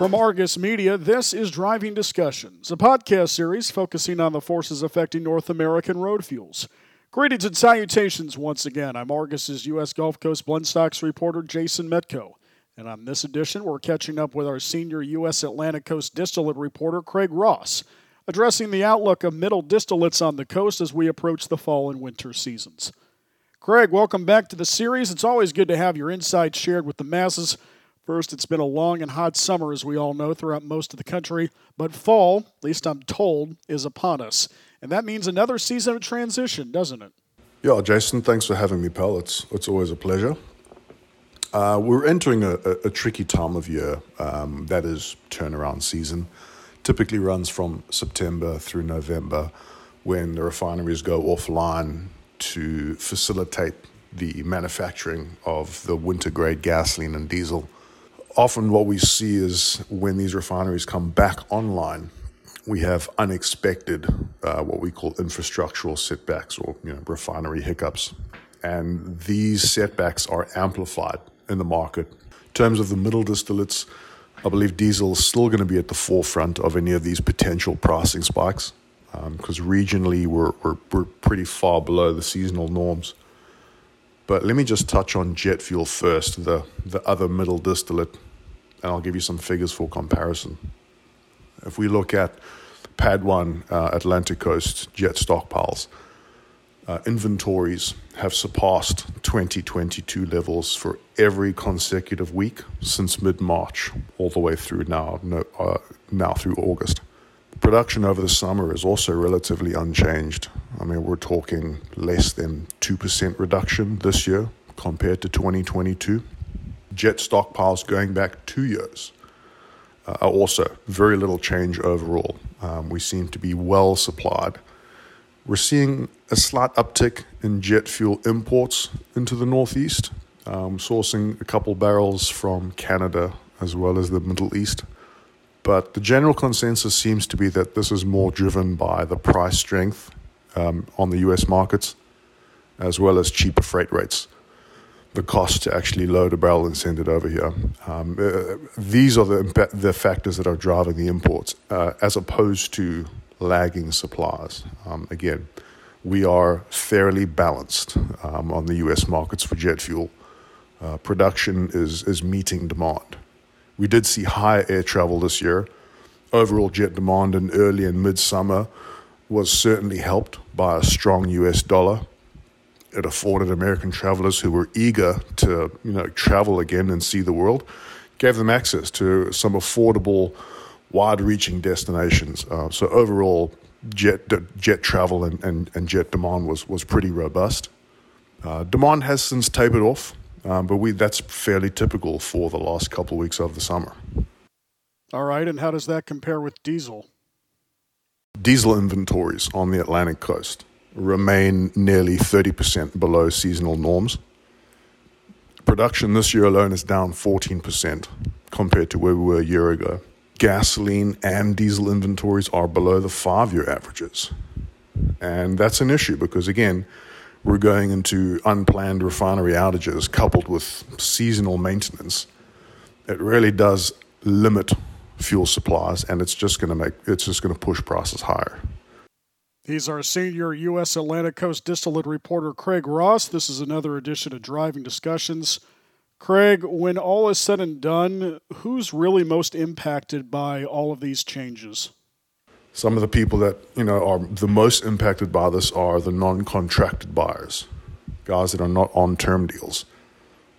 From Argus Media, this is Driving Discussions, a podcast series focusing on the forces affecting North American road fuels. Greetings and salutations once again. I'm Argus's U.S. Gulf Coast blend stocks reporter Jason Metco. And on this edition, we're catching up with our senior U.S. Atlantic Coast distillate reporter, Craig Ross, addressing the outlook of middle distillates on the coast as we approach the fall and winter seasons. Craig, welcome back to the series. It's always good to have your insights shared with the masses. First, it's been a long and hot summer, as we all know, throughout most of the country, but fall, at least I'm told, is upon us. And that means another season of transition, doesn't it? Yeah, Jason, thanks for having me, pal. It's, it's always a pleasure. Uh, we're entering a, a, a, tricky time of year. Um, that is turnaround season. Typically runs from September through November when the refineries go offline to facilitate the manufacturing of the winter grade gasoline and diesel. Often, what we see is when these refineries come back online, we have unexpected, uh, what we call infrastructural setbacks or you know, refinery hiccups. And these setbacks are amplified in the market. In terms of the middle distillates, I believe diesel is still going to be at the forefront of any of these potential pricing spikes because um, regionally we're, we're, we're pretty far below the seasonal norms. But let me just touch on jet fuel first, the, the other middle distillate, and I'll give you some figures for comparison. If we look at PADD 1 uh, Atlantic Coast jet stockpiles, uh, inventories have surpassed 2022 levels for every consecutive week since mid March, all the way through now, no, uh, now through August. Production over the summer is also relatively unchanged. I mean, we're talking less than 2% reduction this year compared to 2022. Jet stockpiles going back two years uh, are also very little change overall. Um, we seem to be well supplied. We're seeing a slight uptick in jet fuel imports into the Northeast, um, sourcing a couple barrels from Canada as well as the Middle East. But the general consensus seems to be that this is more driven by the price strength um, on the US markets, as well as cheaper freight rates. The cost to actually load a barrel and send it over here. Um, uh, these are the, the factors that are driving the imports, uh, as opposed to lagging supplies. Um, again, we are fairly balanced um, on the US markets for jet fuel. Uh, production is, is meeting demand. We did see higher air travel this year. Overall jet demand in early and midsummer was certainly helped by a strong US dollar. It afforded American travelers who were eager to, you know, travel again and see the world, gave them access to some affordable, wide-reaching destinations. Uh, so overall, jet jet travel and, and, and jet demand was was pretty robust. Uh, demand has since tapered off. Um, but we that's fairly typical for the last couple of weeks of the summer. All right, and how does that compare with diesel? Diesel inventories on the Atlantic coast remain nearly 30% below seasonal norms. Production this year alone is down 14% compared to where we were a year ago. Gasoline and diesel inventories are below the five year averages. And that's an issue because, again, we're going into unplanned refinery outages coupled with seasonal maintenance, it really does limit fuel supplies and it's just going to make it's just going to push prices higher. He's our senior U.S. Atlantic Coast distillate reporter, Craig Ross. This is another edition of Driving Discussions. Craig, when all is said and done, who's really most impacted by all of these changes? Some of the people that you know are the most impacted by this are the non-contracted buyers, guys that are not on term deals.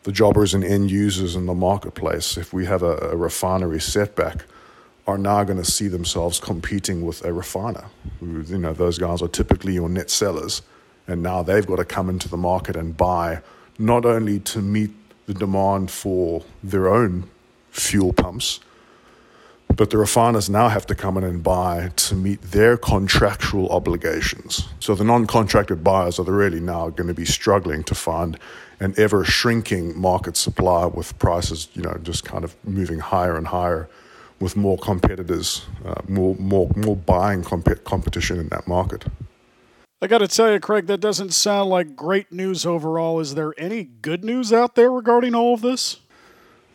The jobbers and end users in the marketplace, if we have a, a refinery setback, are now going to see themselves competing with a refiner. You know, those guys are typically your net sellers, and now they've got to come into the market and buy not only to meet the demand for their own fuel pumps but the refiners now have to come in and buy to meet their contractual obligations. So the non contracted buyers are really now going to be struggling to find an ever shrinking market supply with prices, you know, just kind of moving higher and higher with more competitors, uh, more, more, more buying comp- competition in that market. I got to tell you, Craig, that doesn't sound like great news overall. Is there any good news out there regarding all of this?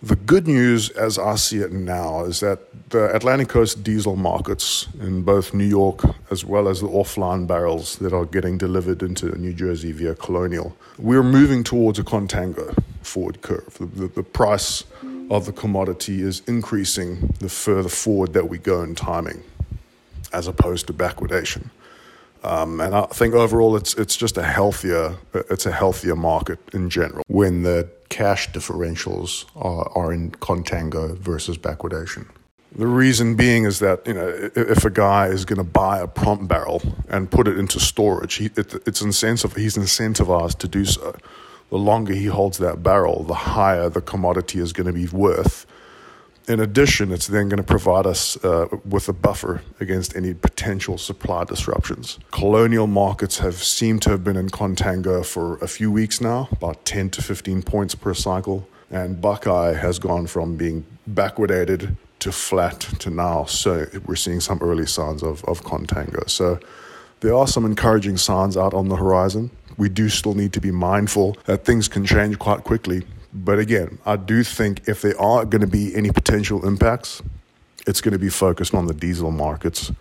The good news, as I see it now, is that the Atlantic Coast diesel markets in both New York as well as the offline barrels that are getting delivered into New Jersey via Colonial, we're moving towards a contango forward curve. The, the, the price of the commodity is increasing the further forward that we go in timing, as opposed to backwardation. Um, and I think overall, it's it's just a healthier it's a healthier market in general when the cash differentials are, are in contango versus backwardation. The reason being is that you know if a guy is going to buy a prompt barrel and put it into storage, he, it, it's incentive. He's incentivized to do so. The longer he holds that barrel, the higher the commodity is going to be worth in addition, it's then going to provide us uh, with a buffer against any potential supply disruptions. Colonial markets have seemed to have been in contango for a few weeks now, about 10 to 15 points per cycle. And Buckeye has gone from being backwardated to flat to now. So we're seeing some early signs of, of contango. So there are some encouraging signs out on the horizon. We do still need to be mindful that things can change quite quickly but again, I do think if there are going to be any potential impacts, it's going to be focused on the diesel markets.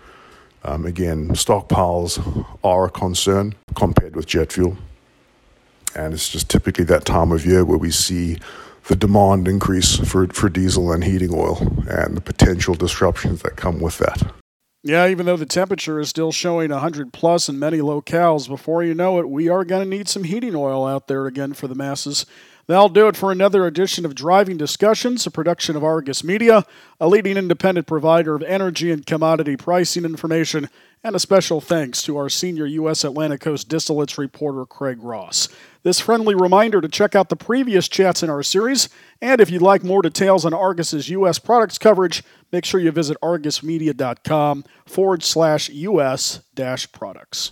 Um, again, stockpiles are a concern compared with jet fuel. And it's just typically that time of year where we see the demand increase for, for diesel and heating oil and the potential disruptions that come with that. Yeah, even though the temperature is still showing 100 plus in many locales, before you know it, we are going to need some heating oil out there again for the masses. That'll do it for another edition of Driving Discussions, a production of Argus Media, a leading independent provider of energy and commodity pricing information, and a special thanks to our senior U.S. Atlantic Coast distillates reporter, Craig Ross. This friendly reminder to check out the previous chats in our series, and if you'd like more details on Argus's U.S. products coverage, make sure you visit argusmedia.com forward slash U.S. dash products.